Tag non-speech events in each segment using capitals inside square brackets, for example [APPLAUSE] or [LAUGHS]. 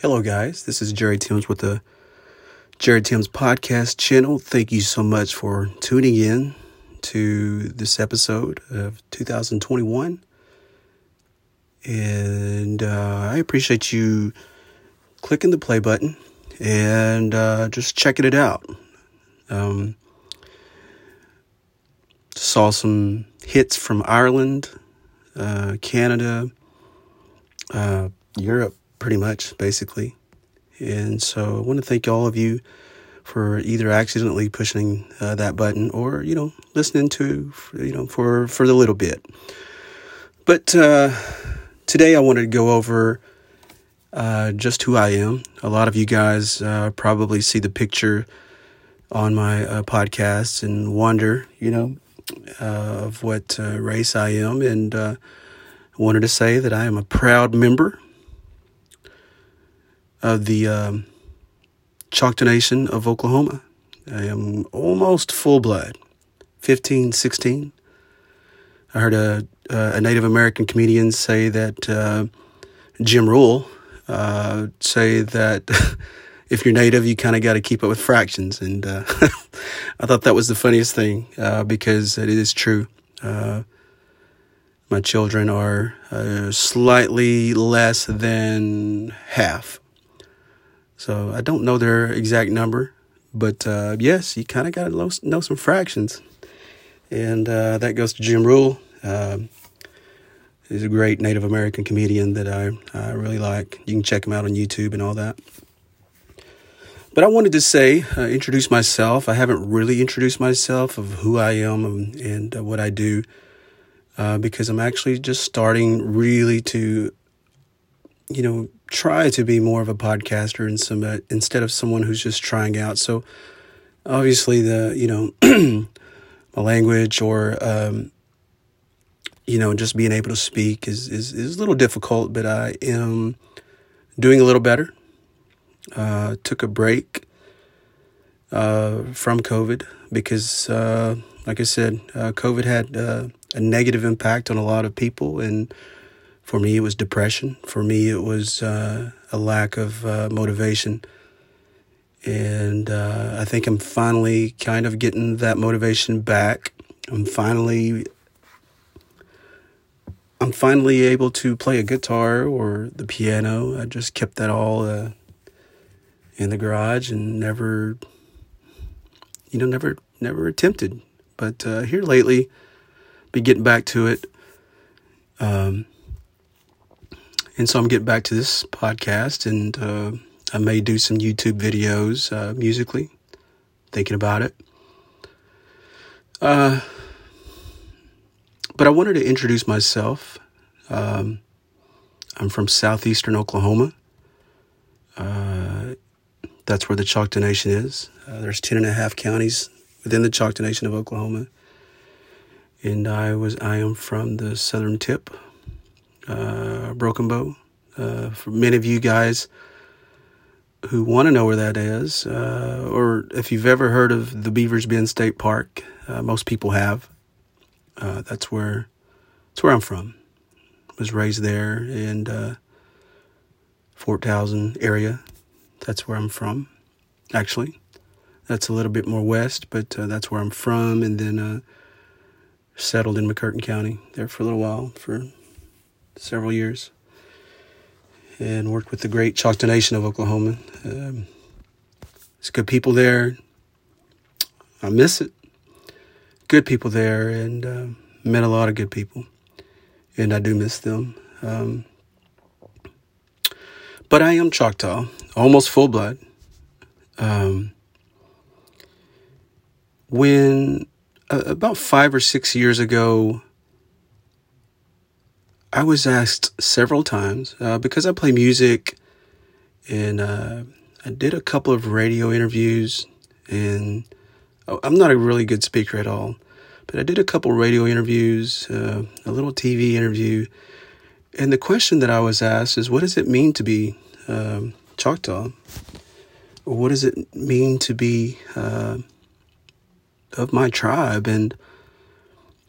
Hello, guys. This is Jerry Timms with the Jerry Timms Podcast channel. Thank you so much for tuning in to this episode of 2021. And uh, I appreciate you clicking the play button and uh, just checking it out. Um, saw some hits from Ireland, uh, Canada, uh, Europe pretty much, basically. And so I want to thank all of you for either accidentally pushing uh, that button or, you know, listening to, you know, for, for the little bit. But uh, today I wanted to go over uh, just who I am. A lot of you guys uh, probably see the picture on my uh, podcast and wonder, you know, uh, of what race I am. And wanted to say that I am a proud member of the um, Choctaw Nation of Oklahoma. I am almost full blood, 15, 16. I heard a, a Native American comedian say that uh, Jim Ruel uh, say that [LAUGHS] if you're Native, you kind of got to keep up with fractions. And uh, [LAUGHS] I thought that was the funniest thing uh, because it is true. Uh, my children are uh, slightly less than half so I don't know their exact number, but uh, yes, you kind of got to know some fractions. And uh, that goes to Jim Ruel. Uh, he's a great Native American comedian that I, I really like. You can check him out on YouTube and all that. But I wanted to say, uh, introduce myself. I haven't really introduced myself of who I am and, and uh, what I do uh, because I'm actually just starting really to, you know, try to be more of a podcaster and some uh, instead of someone who's just trying out. So obviously the you know [CLEARS THROAT] my language or um, you know just being able to speak is, is is a little difficult, but I am doing a little better. Uh, took a break uh, from COVID because, uh, like I said, uh, COVID had uh, a negative impact on a lot of people and for me, it was depression. For me, it was uh, a lack of uh, motivation. And uh, I think I'm finally kind of getting that motivation back. I'm finally. I'm finally able to play a guitar or the piano. I just kept that all uh, in the garage and never, you know, never, never attempted. But uh, here lately, be getting back to it. Um, and so I'm getting back to this podcast, and uh, I may do some YouTube videos uh, musically, thinking about it. Uh, but I wanted to introduce myself. Um, I'm from southeastern Oklahoma. Uh, that's where the Choctaw Nation is. Uh, there's 10 and a half counties within the Choctaw Nation of Oklahoma. And I was I am from the southern tip uh, Broken Bow. Uh, for many of you guys who want to know where that is, uh, or if you've ever heard of the Beavers Bend State Park, uh, most people have. Uh, that's where that's where I'm from. Was raised there in uh, Fort Towson area. That's where I'm from. Actually, that's a little bit more west, but that's where I'm from, and then settled in McCurtain County there for a little while for several years and worked with the great Choctaw Nation of Oklahoma. Um, it's good people there. I miss it. Good people there, and uh, met a lot of good people, and I do miss them. Um, but I am Choctaw, almost full blood. Um, when uh, about five or six years ago, I was asked several times uh, because I play music and uh, I did a couple of radio interviews and oh, I'm not a really good speaker at all, but I did a couple radio interviews, uh, a little TV interview, and the question that I was asked is, what does it mean to be um, Choctaw? Or what does it mean to be uh, of my tribe? And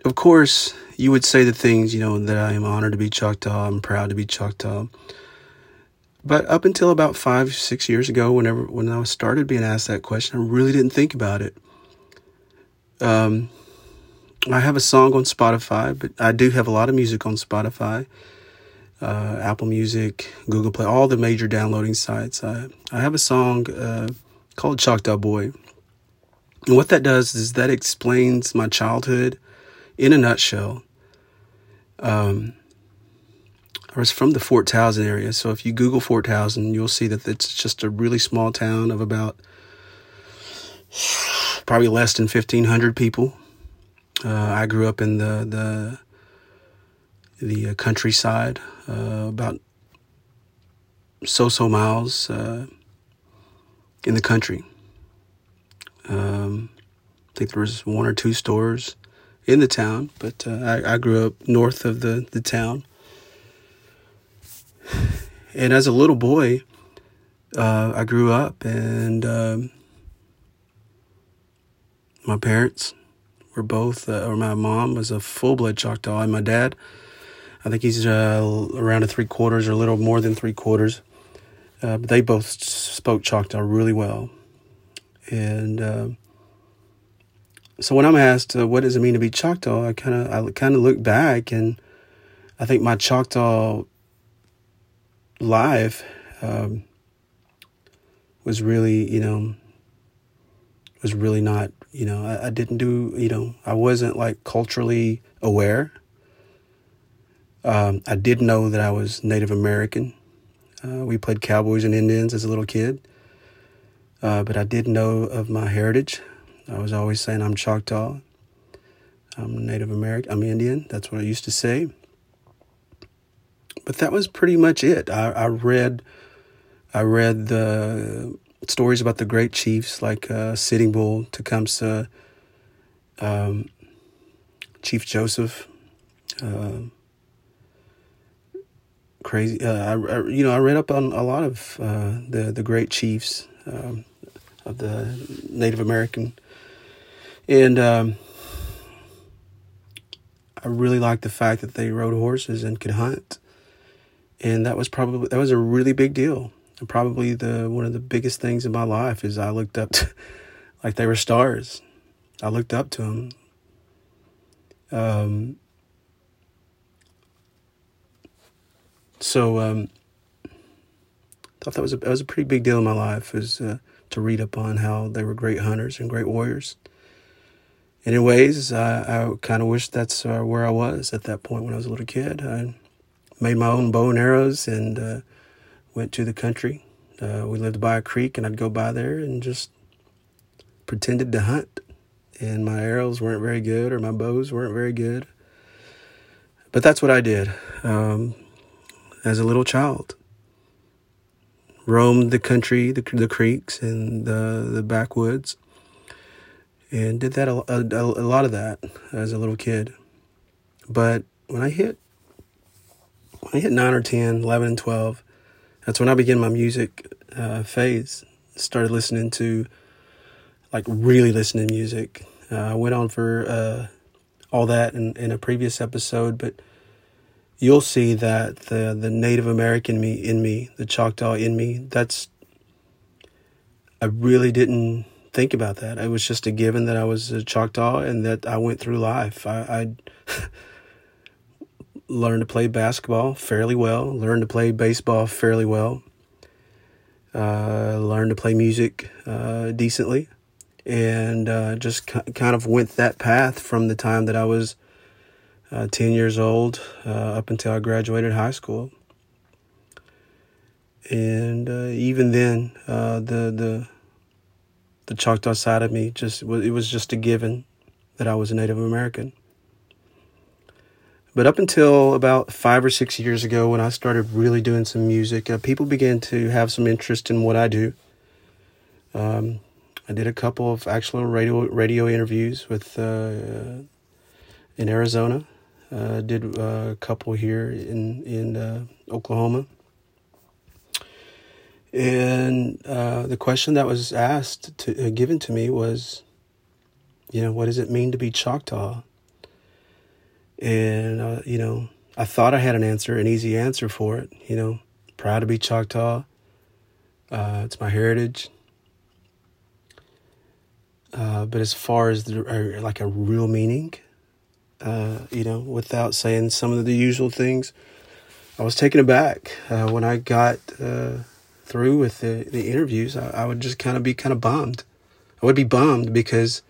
of course, you would say the things, you know, that I am honored to be Choctaw, I'm proud to be Choctaw. but up until about five, six years ago, whenever when I started being asked that question, I really didn't think about it. Um, I have a song on Spotify, but I do have a lot of music on Spotify, uh, Apple Music, Google Play, all the major downloading sites. I I have a song uh, called Choctaw Boy, and what that does is that explains my childhood in a nutshell. Um, I was from the Fort Towson area, so if you Google Fort Towson, you'll see that it's just a really small town of about probably less than fifteen hundred people. Uh, I grew up in the the the uh, countryside, uh, about so so miles uh, in the country. Um, I think there was one or two stores in the town, but uh, I, I grew up north of the the town. And as a little boy, uh, I grew up, and um, my parents were both, uh, or my mom was a full blood Choctaw, and my dad, I think he's uh, around a three quarters or a little more than three quarters. Uh, but they both spoke Choctaw really well. And uh, so when I'm asked, uh, what does it mean to be Choctaw, I kind of I kind of look back, and I think my Choctaw life um, was really, you know, was really not, you know, I, I, didn't do, you know, I wasn't like culturally aware. Um, I did know that I was Native American. Uh, we played cowboys and Indians as a little kid. Uh, but I did know of my heritage. I was always saying I'm Choctaw. I'm Native American. I'm Indian. That's what I used to say but that was pretty much it. I, I read, I read the stories about the great chiefs like uh, Sitting Bull, Tecumseh, um, Chief Joseph. Uh, crazy. Uh, I, I, you know, I read up on a lot of uh, the the great chiefs um, of the Native American, and um, I really liked the fact that they rode horses and could hunt. And that was probably that was a really big deal. And probably the one of the biggest things in my life is i looked up to, [LAUGHS] like they were stars. I looked up to them um, so um, thought that was a that was a pretty big deal in my life is uh, to read up on how they were great hunters and great warriors and in ways i, I kind of wish that's uh, where i was at that point when i was a little kid I, made my own bow and arrows and uh, went to the country. Uh, we lived by a creek, and I'd go by there and just pretended to hunt. And my arrows weren't very good, or my bows weren't very good. But that's what I did um, as a little child. Roamed the country, the, the creeks, and the, the backwoods, and did that a, a, a lot of that as a little kid. But when I hit when I hit 9 or 10, 11 and 12, that's when I began my music uh, phase. Started listening to, like, really listening to music. Uh, I went on for uh, all that in, in a previous episode, but you'll see that the, the Native American me in me, the Choctaw in me, that's, I really didn't think about that. It was just a given that I was a Choctaw and that I went through life. I, I [LAUGHS] learned to play basketball fairly well, learned to play baseball fairly well, uh, learned to play music uh, decently, and uh, just kind of went that path from the time that I was uh, 10 years old uh, up until I graduated high school. And uh, even then, the the the Choctaw side of me just it was just a given that I was a Native American. But up until about five or six years ago, when I started really doing some music, uh, people began to have some interest in what I do. Um, I did a couple of actual radio radio interviews with uh, in Arizona. Uh, did a couple here in in uh, Oklahoma. And uh, the question that was asked to uh, given to me was, you know, what does it mean to be Choctaw? And, uh, you know, I thought I had an answer, an easy answer for it. You know, proud to be Choctaw. Uh, it's my heritage. Uh, but as far as the, uh, like a real meaning, you know, without saying some of the usual things, I was taken aback when I got through with the, the interviews. I, I would just kind of be kind of bummed. I would be bummed because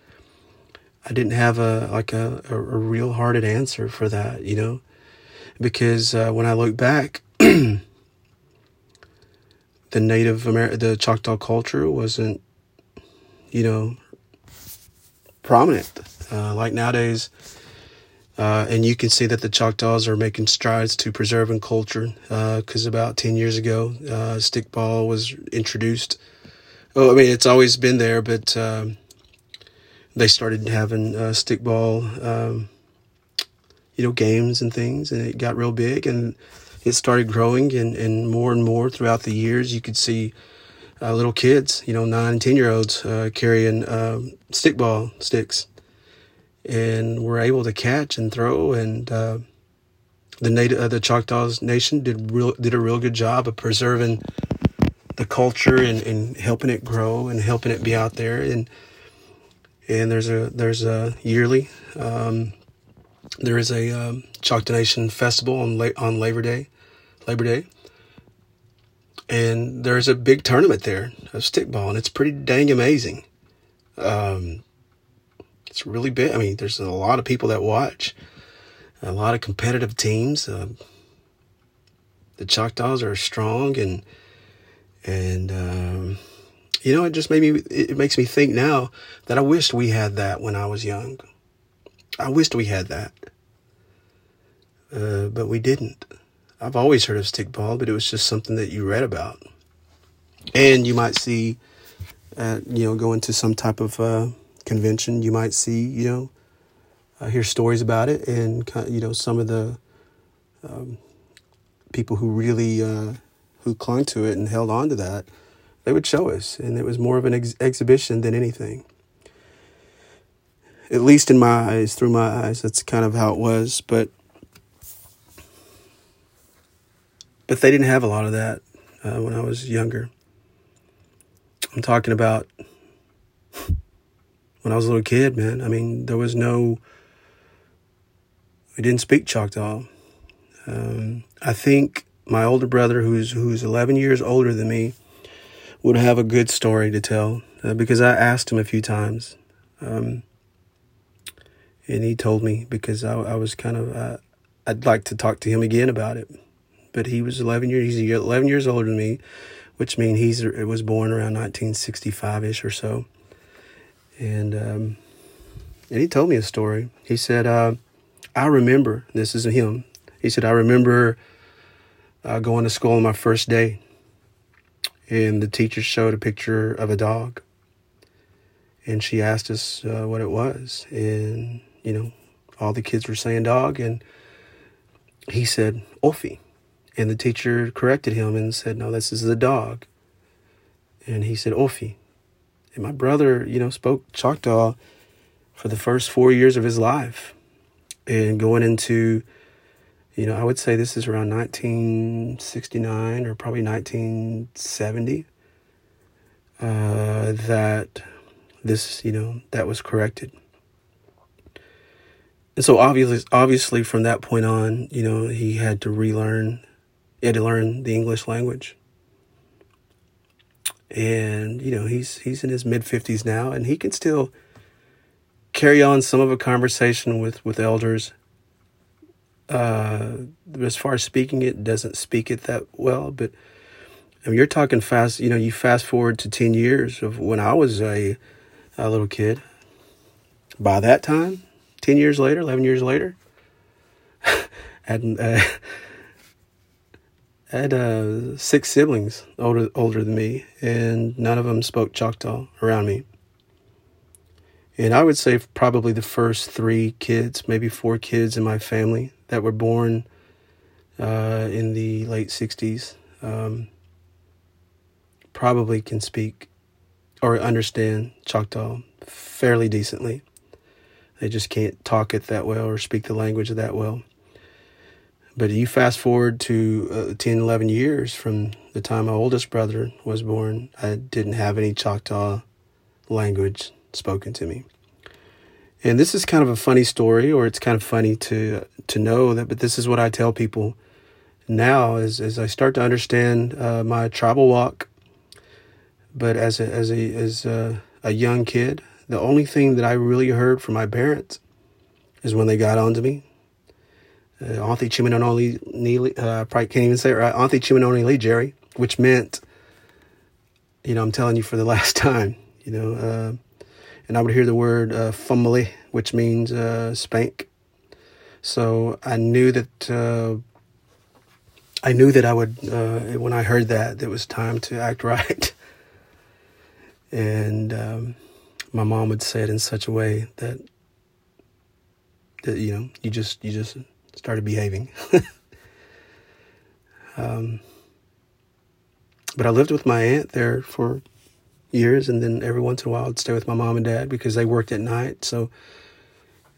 I didn't have a like a, a, a real hearted answer for that, you know, because uh, when I look back, [CLEARS THROAT] the Native American, the Choctaw culture wasn't, you know, prominent uh, like nowadays. Uh, and you can see that the Choctaws are making strides to preserving culture because uh, about 10 years ago, uh, stickball was introduced. Oh, I mean, it's always been there, but um, they started having uh, stickball, um, you know, games and things, and it got real big, and it started growing, and, and more and more throughout the years, you could see uh, little kids, you know, nine and ten year olds uh, carrying um, stickball sticks, and were able to catch and throw, and uh, the native, uh, the Choctaws Nation did real did a real good job of preserving the culture and, and helping it grow and helping it be out there and and there's a there's a yearly um, there is a um, Choctaw Nation festival on la- on Labor Day, Labor Day, and there's a big tournament there of stickball, and it's pretty dang amazing. Um, it's really big. I mean, there's a lot of people that watch, a lot of competitive teams. Uh, the Choctaws are strong, and and um, you know, it just made me, it makes me think now that I wished we had that when I was young. I wished we had that. Uh, but we didn't. I've always heard of stickball, but it was just something that you read about. And you might see, uh, you know, go into some type of uh, convention, you might see, you know, uh, hear stories about it, and you know, some of the um, people who really uh, who clung to it and held on to that they would show us, and it was more of an ex- exhibition than anything. At least in my eyes, through my eyes, that's kind of how it was. But but they didn't have a lot of that uh, when I was younger. I'm talking about when I was a little kid, man. I mean, there was no. We didn't speak Choctaw. Um, I think my older brother, who's who's 11 years older than me, would have a good story to tell uh, because I asked him a few times. Um, and he told me because I, I was kind of, uh, I'd like to talk to him again about it. But he was 11 years, he's 11 years older than me, which means he's was born around 1965 ish or so. And, um, and he told me a story. He said, uh, I remember, this is him. He said, I remember uh, going to school on my first day and the teacher showed a picture of a dog and she asked us uh, what it was and you know all the kids were saying dog and he said Ophi and the teacher corrected him and said no this is a dog and he said Ophi and my brother you know spoke choctaw for the first four years of his life and going into you know, I would say this is around 1969 or probably 1970 uh, that this, you know, that was corrected. And so obviously, obviously from that point on, you know, he had to relearn, he had to learn the English language. And, you know, he's, he's in his mid fifties now and he can still carry on some of a conversation with, with elders uh, as far as speaking it, doesn't speak it that well. But I mean, you're talking fast. You know, you fast forward to ten years of when I was a a little kid. By that time, ten years later, eleven years later, [LAUGHS] had uh, had uh, six siblings older older than me, and none of them spoke Choctaw around me. And I would say probably the first three kids, maybe four kids in my family that were born uh, in the late 60s um, probably can speak or understand Choctaw fairly decently. They just can't talk it that well or speak the language that well. But you fast forward to uh, 10, 11 years from the time my oldest brother was born, I didn't have any Choctaw language spoken to me. And this is kind of a funny story, or it's kind of funny to to know that. But this is what I tell people now, as as I start to understand uh, my tribal walk. But as a as a as a, a young kid, the only thing that I really heard from my parents is when they got onto me. Uh, Auntie Chiminoni Neely, uh, I probably can't even say it right. Auntie Chiminoni Lee Jerry, which meant, you know, I'm telling you for the [LAUGHS] last time, you know, uh, and I would hear the word uh, fumble, which means uh, spank. So I knew that uh, I knew that I would uh, when I heard that it was time to act [LAUGHS] right, and um, my mom would say it in such a way that that you know you just you just started behaving. [LAUGHS] um, but I lived with my aunt there for years, and then every once in a while I'd stay with my mom and dad because they worked at night. So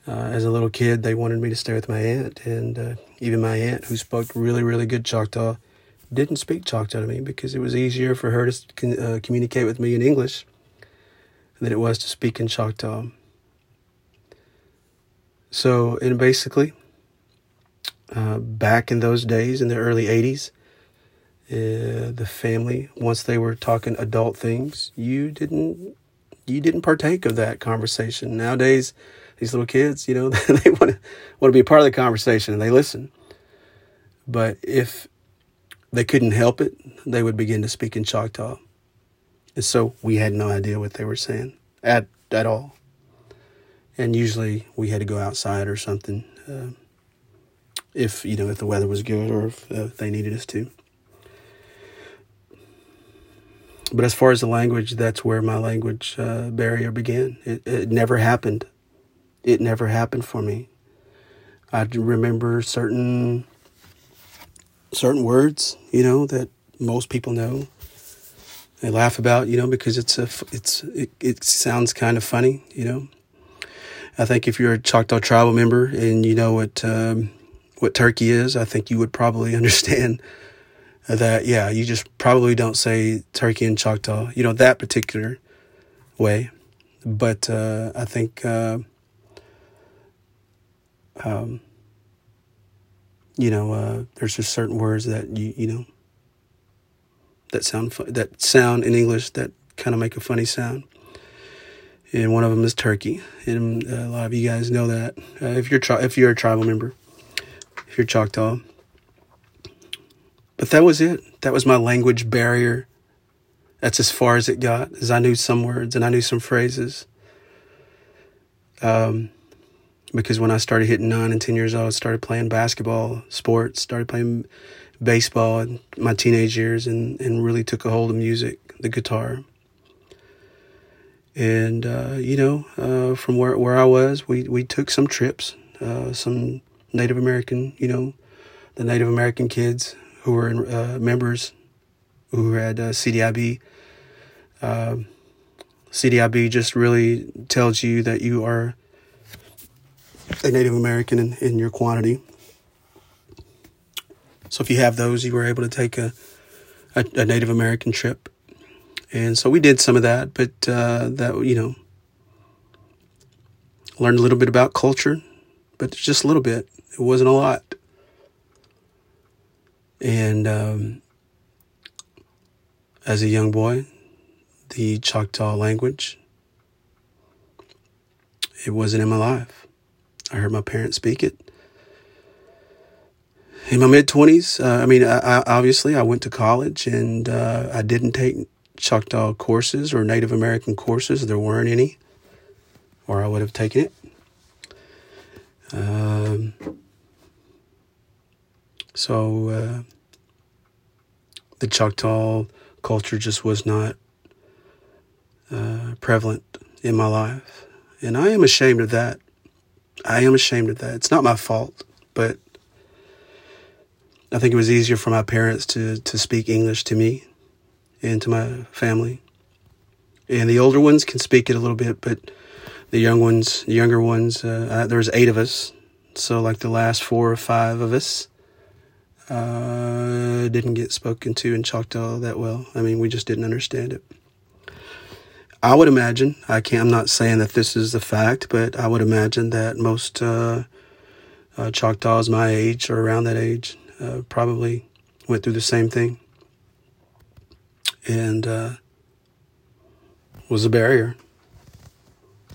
uh, as a little kid, they wanted me to stay with my aunt, and uh, even my aunt, who spoke really, really good Choctaw, didn't speak Choctaw to me because it was easier for her to uh, communicate with me in English than it was to speak in Choctaw. So, and basically, uh, back in those days, in the early 80s, uh, the family once they were talking adult things you didn't you didn't partake of that conversation. Nowadays these little kids you know [LAUGHS] they want to want to be a part of the conversation and they listen. But if they couldn't help it they would begin to speak in choctaw. And so we had no idea what they were saying at at all. And usually we had to go outside or something uh, if you know if the weather was good or if uh, they needed us to But as far as the language, that's where my language uh, barrier began. It, it never happened. It never happened for me. I remember certain certain words, you know, that most people know. They laugh about, you know, because it's a it's it, it sounds kind of funny, you know. I think if you're a Choctaw tribal member and you know what um, what turkey is, I think you would probably [LAUGHS] understand that yeah, you just probably don't say turkey and Choctaw, you know, that particular way. But uh, I think uh, um, you know, uh, there's just certain words that you you know that sound fu- that sound in English that kind of make a funny sound. And one of them is turkey, and uh, a lot of you guys know that uh, if you're tri- if you're a tribal member, you're Choctaw. But that was it. That was my language barrier. That's as far as it got, as I knew some words and I knew some phrases. Um, because when I started hitting nine and 10 years old, I started playing basketball, sports, started playing baseball in my teenage years and, and really took a hold of music, the guitar. And, uh, you know, uh, from where, where I was, we, we took some trips, uh, some Native American, you know, the Native American kids who were uh, members who had uh, CDIB. Um, CDIB just really tells you that you are a Native American in, in your quantity. So if you have those, you were able to take a, a, a Native American trip. And so we did some of that, but uh, that, you know, learned a little bit about culture, but just a little bit. It wasn't a lot. And um, as a young boy, the Choctaw language, it wasn't in my life. I heard my parents speak it. In my mid 20s, uh, I mean, I, I, obviously, I went to college and uh, I didn't take Choctaw courses or Native American courses. There weren't any, or I would have taken it. Um, so uh, the Choctaw culture just was not uh, prevalent in my life. And I am ashamed of that. I am ashamed of that. It's not my fault, but I think it was easier for my parents to, to speak English to me and to my family. And the older ones can speak it a little bit, but the young ones, the younger ones, uh, eight of us. So like the last four or five of us, uh, didn't get spoken to in Choctaw that well. I mean, we just didn't understand it. I would imagine, I can't, I'm not saying that this is the fact, but I would imagine that most uh, uh, Choctaws my age or around that age uh, probably went through the same thing. And uh, was a barrier.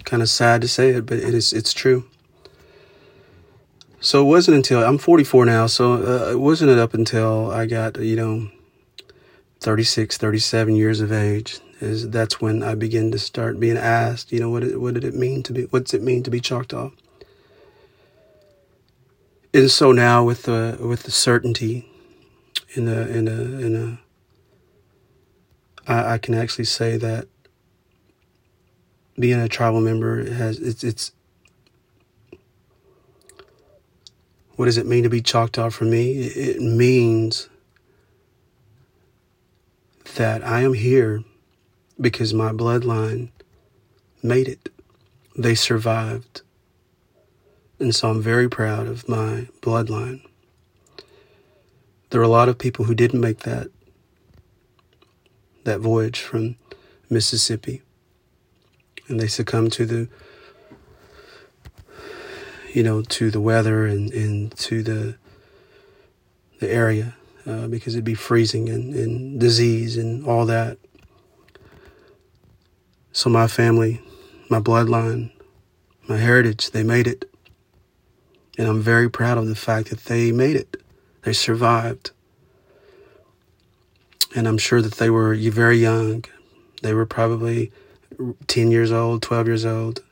Kind of sad to say it, but it is, it's true. So it wasn't until I'm 44 now, so uh, it wasn't up until I got, you know, 36, 37 years of age is that's when I begin to start being asked, you know, what what did it mean to be what's it mean to be Choctaw? And so now with the with the certainty in a in a in a I, I can actually say that being a tribal member has it's it's what does it mean to be Choctaw for me? It means that I am here because my bloodline made it. They survived. And so I'm very proud of my bloodline. There are a lot of people who didn't make that that voyage from Mississippi. And they succumbed to the you know, to the weather and, and to the the area uh, because it'd be freezing and, and disease and all that. So my family, my bloodline, my heritage, they made it. And I'm very proud of the fact that they made it. They survived. And I'm sure that they were very young. They were probably 10 years old, 12 years old,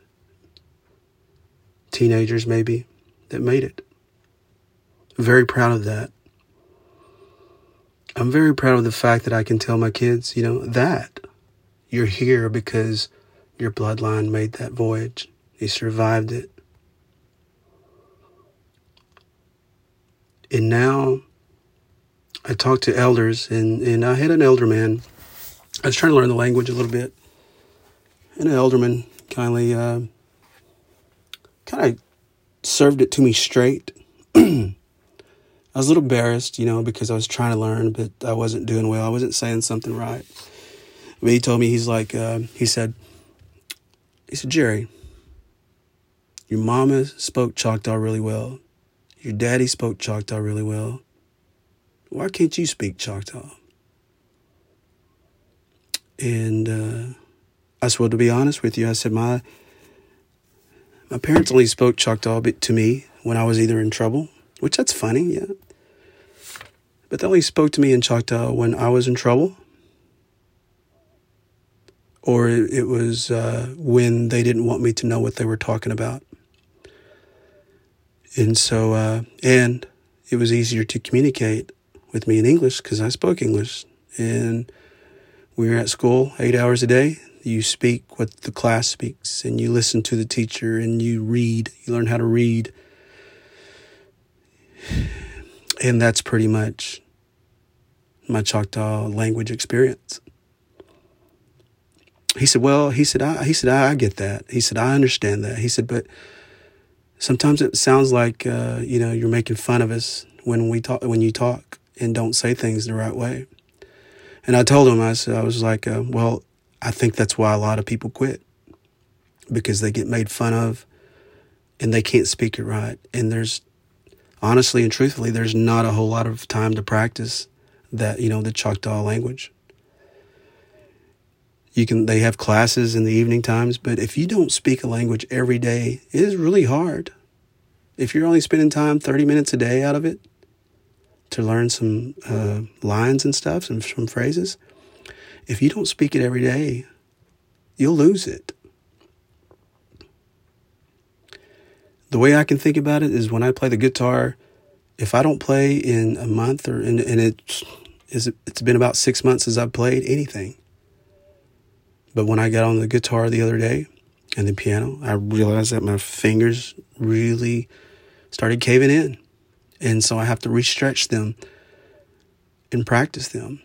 teenagers maybe, that made it. Very proud of that. I'm very proud of the fact that I can tell my kids, you know, that you're here because your bloodline made that voyage. You survived it. And now I talked to elders, and, and I had an elder man. I was trying to learn the language a little bit. And an elderman kindly uh, kind of served it to me straight. [CLEARS THROAT] I was a little embarrassed, you know, because I was trying to learn, but I wasn't doing well. I wasn't saying something right. But he told me, he's like, uh, he said, he said, Jerry, your mama spoke Choctaw really well. Your daddy spoke Choctaw really well. Why can't you speak Choctaw? And uh, I well, to be honest with you, I said, my, my parents only spoke Choctaw to me when I was either in trouble, which that's funny, yeah. But they only spoke to me in Choctaw when I was in trouble or it, was uh, when they didn't want me to know what they were talking about. And so, uh, and it was easier to communicate with me in English because I spoke English. And we were at school eight hours a day. You speak what the class speaks, and you listen to the teacher, and you read. You learn how to read. And that's pretty much my Choctaw language experience he said, well, he said, I, he said, I, I, get that. He said, I understand that. He said, but sometimes it sounds like, uh, you know, you're making fun of us when we talk, when you talk and don't say things the right way. And I told him, I said, I was like, uh, well, I think that's why a lot of people quit. Because they get made fun of and they can't speak it right. And there's honestly and truthfully, there's not a whole lot of time to practice that, you know, the Choctaw language. You can they have classes in the evening times but if you don't speak a language every day it is really hard. If you're only spending time 30 minutes a day out of it to learn some uh, lines and stuff some, some phrases if you don't speak it every day you'll lose it the way i can think about it is when i play the guitar if i don't play in a month or in, and it's it's been about six months since i've played anything but when I got on the guitar the other day and the piano, I realized that my fingers really started caving in. And so I have to restretch them and practice them.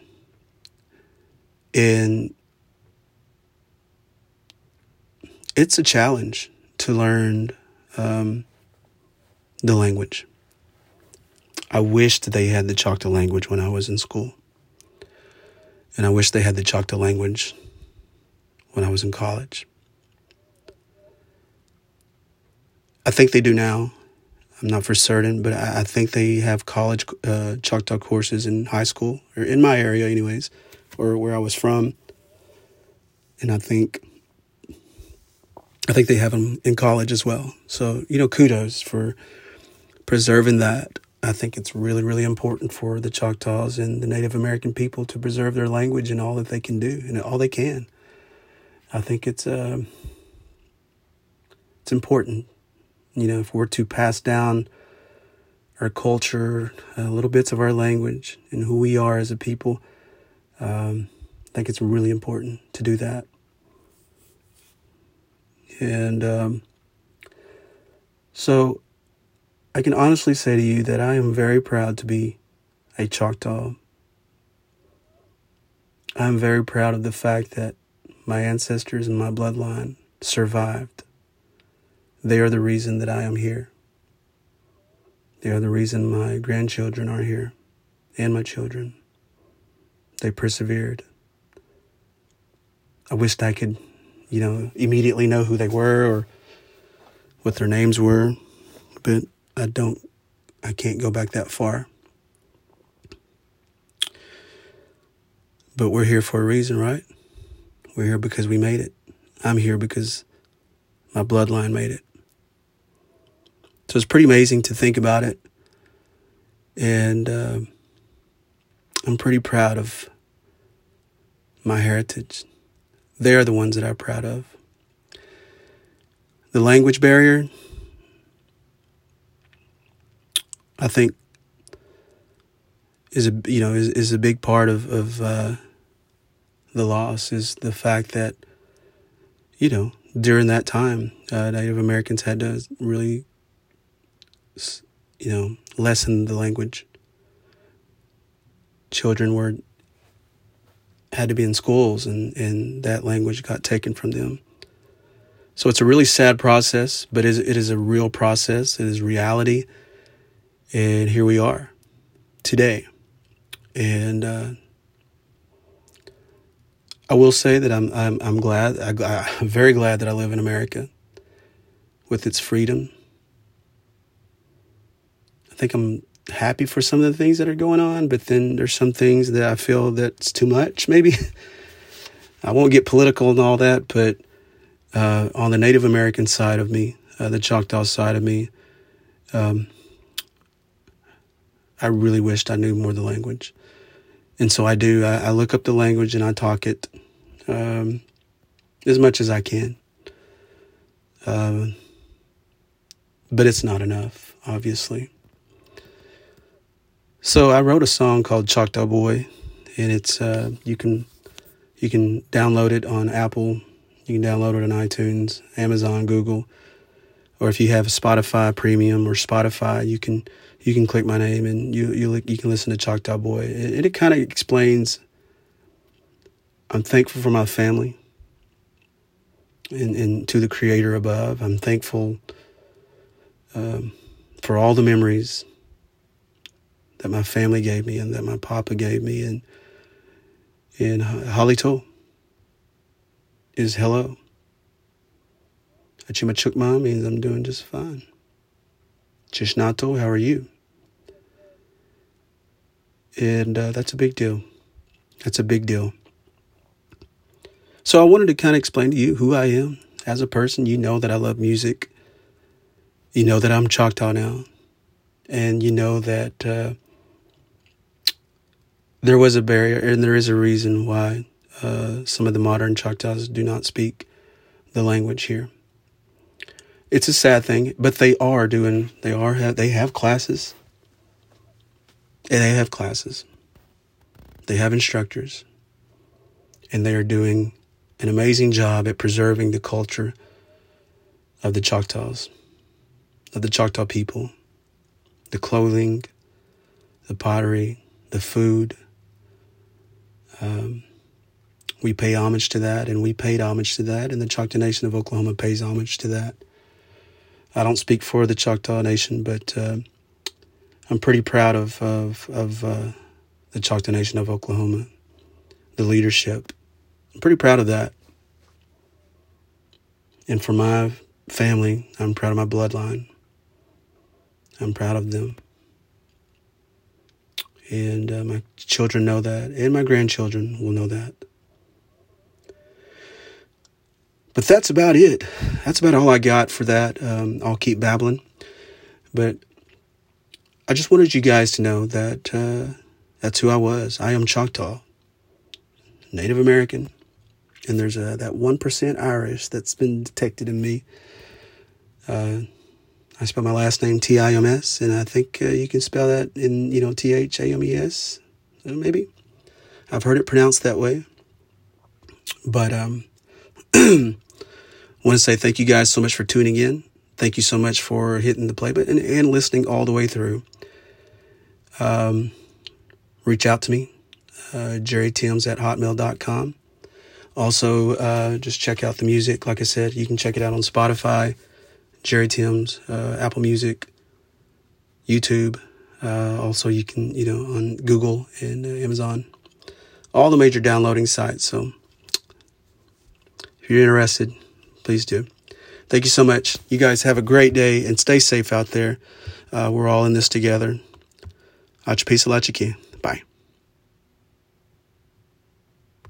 And it's a challenge to learn um, the language. I wished they had the Choctaw language when I was in school. And I wish they had the Choctaw language when I was in college. I think they do now. I'm not for certain, but I, I think they have college uh, Choctaw courses in high school, or in my area, anyways, or where I was from. And I think, I think they have them in college as well. So you know, kudos for preserving that. I think it's really, really important for the Choctaws and the Native American people to preserve their language and all that they can do and all they can. I think it's uh, it's important you know, if we're to pass down our culture, uh, little bits of our language, and who we are as a people, um, I think it's really important to do that. And um, so I can honestly say to you that I am very proud to be a Choctaw. I'm very proud of the fact that my ancestors and my bloodline survived. They are the reason that I am here. They are the reason my grandchildren are here and my children. They persevered. I wished I could, you know, immediately know who they were or what their names were, but I don't, I can't go back that far. But we're here for a reason, right? We're here because we made it. I'm here because my bloodline made it. So it's pretty amazing to think about it. And uh, I'm pretty proud of my heritage. They're the ones that I'm proud of. The language barrier, I think, is a you know is, is a big part of of uh, the loss. Is the fact that you know during that time, uh, Native Americans had to really you know, lessen the language. Children were had to be in schools and, and that language got taken from them. So it's a really sad process, but it is a real process. It is reality. And here we are today. And uh, I will say that I'm I'm, I'm glad. I, I'm very glad that I live in America with its freedom I think I'm happy for some of the things that are going on, but then there's some things that I feel that's too much, [LAUGHS] maybe. I won't get political and all that, but uh, on the Native American side of me, uh, the Choctaw side of me, um, I really wished I knew more the language. And so I do. I, I look up the language and I talk it um, as much as I can. Um, but it's not enough, obviously. So I wrote a song called Choctaw Boy, and it's uh, you can you can download it on Apple, you can download it on iTunes, Amazon, Google, or if you have Spotify Premium or Spotify, you can you can click my name and you you you can listen to Choctaw Boy. And it kind of explains. I'm thankful for my family. And, and to the Creator above, I'm thankful um, for all the memories that my family gave me and that my papa gave me. And, and Halito is hello. Achimachukma means I'm doing just fine. Chishnato, how are you? And uh, that's a big deal. That's a big deal. So I wanted to kind of explain to you who I am as a person. You know that I love music. You know that I'm Choctaw now. And you know that uh, there was a barrier, and there is a reason why uh, some of the modern Choctaws do not speak the language here. It's a sad thing, but they are doing. They are have they have classes. And they have classes. They have instructors, and they are doing an amazing job at preserving the culture of the Choctaws, of the Choctaw people, the clothing, the pottery, the food, um, we pay homage to that, and we paid homage to that, and the Choctaw Nation of Oklahoma pays homage to that. I don't speak for the Choctaw Nation, but uh, I'm pretty proud of of, of uh, the Choctaw Nation of Oklahoma, the leadership. I'm pretty proud of that. And for my family, I'm proud of my bloodline. I'm proud of them. And uh, my children know that, and my grandchildren will know that. But that's about it. That's about all I got for that. Um, I'll keep babbling. But I just wanted you guys to know that uh, that's who I was. I am Choctaw, Native American, and there's that 1% Irish that's been detected in me. Uh, I spell my last name T I M S, and I think uh, you can spell that in, you know, T H A M E S, uh, maybe. I've heard it pronounced that way. But um, [CLEARS THROAT] want to say thank you guys so much for tuning in. Thank you so much for hitting the play button and, and listening all the way through. Um, reach out to me, uh, jerrytims at hotmail.com. Also, uh, just check out the music. Like I said, you can check it out on Spotify, Jerry Tims, uh, Apple Music, YouTube. Uh, also, you can, you know, on Google and uh, Amazon, all the major downloading sites. So, if you're interested, please do. Thank you so much. You guys have a great day and stay safe out there. Uh, we're all in this together. Achapisa Lachiki.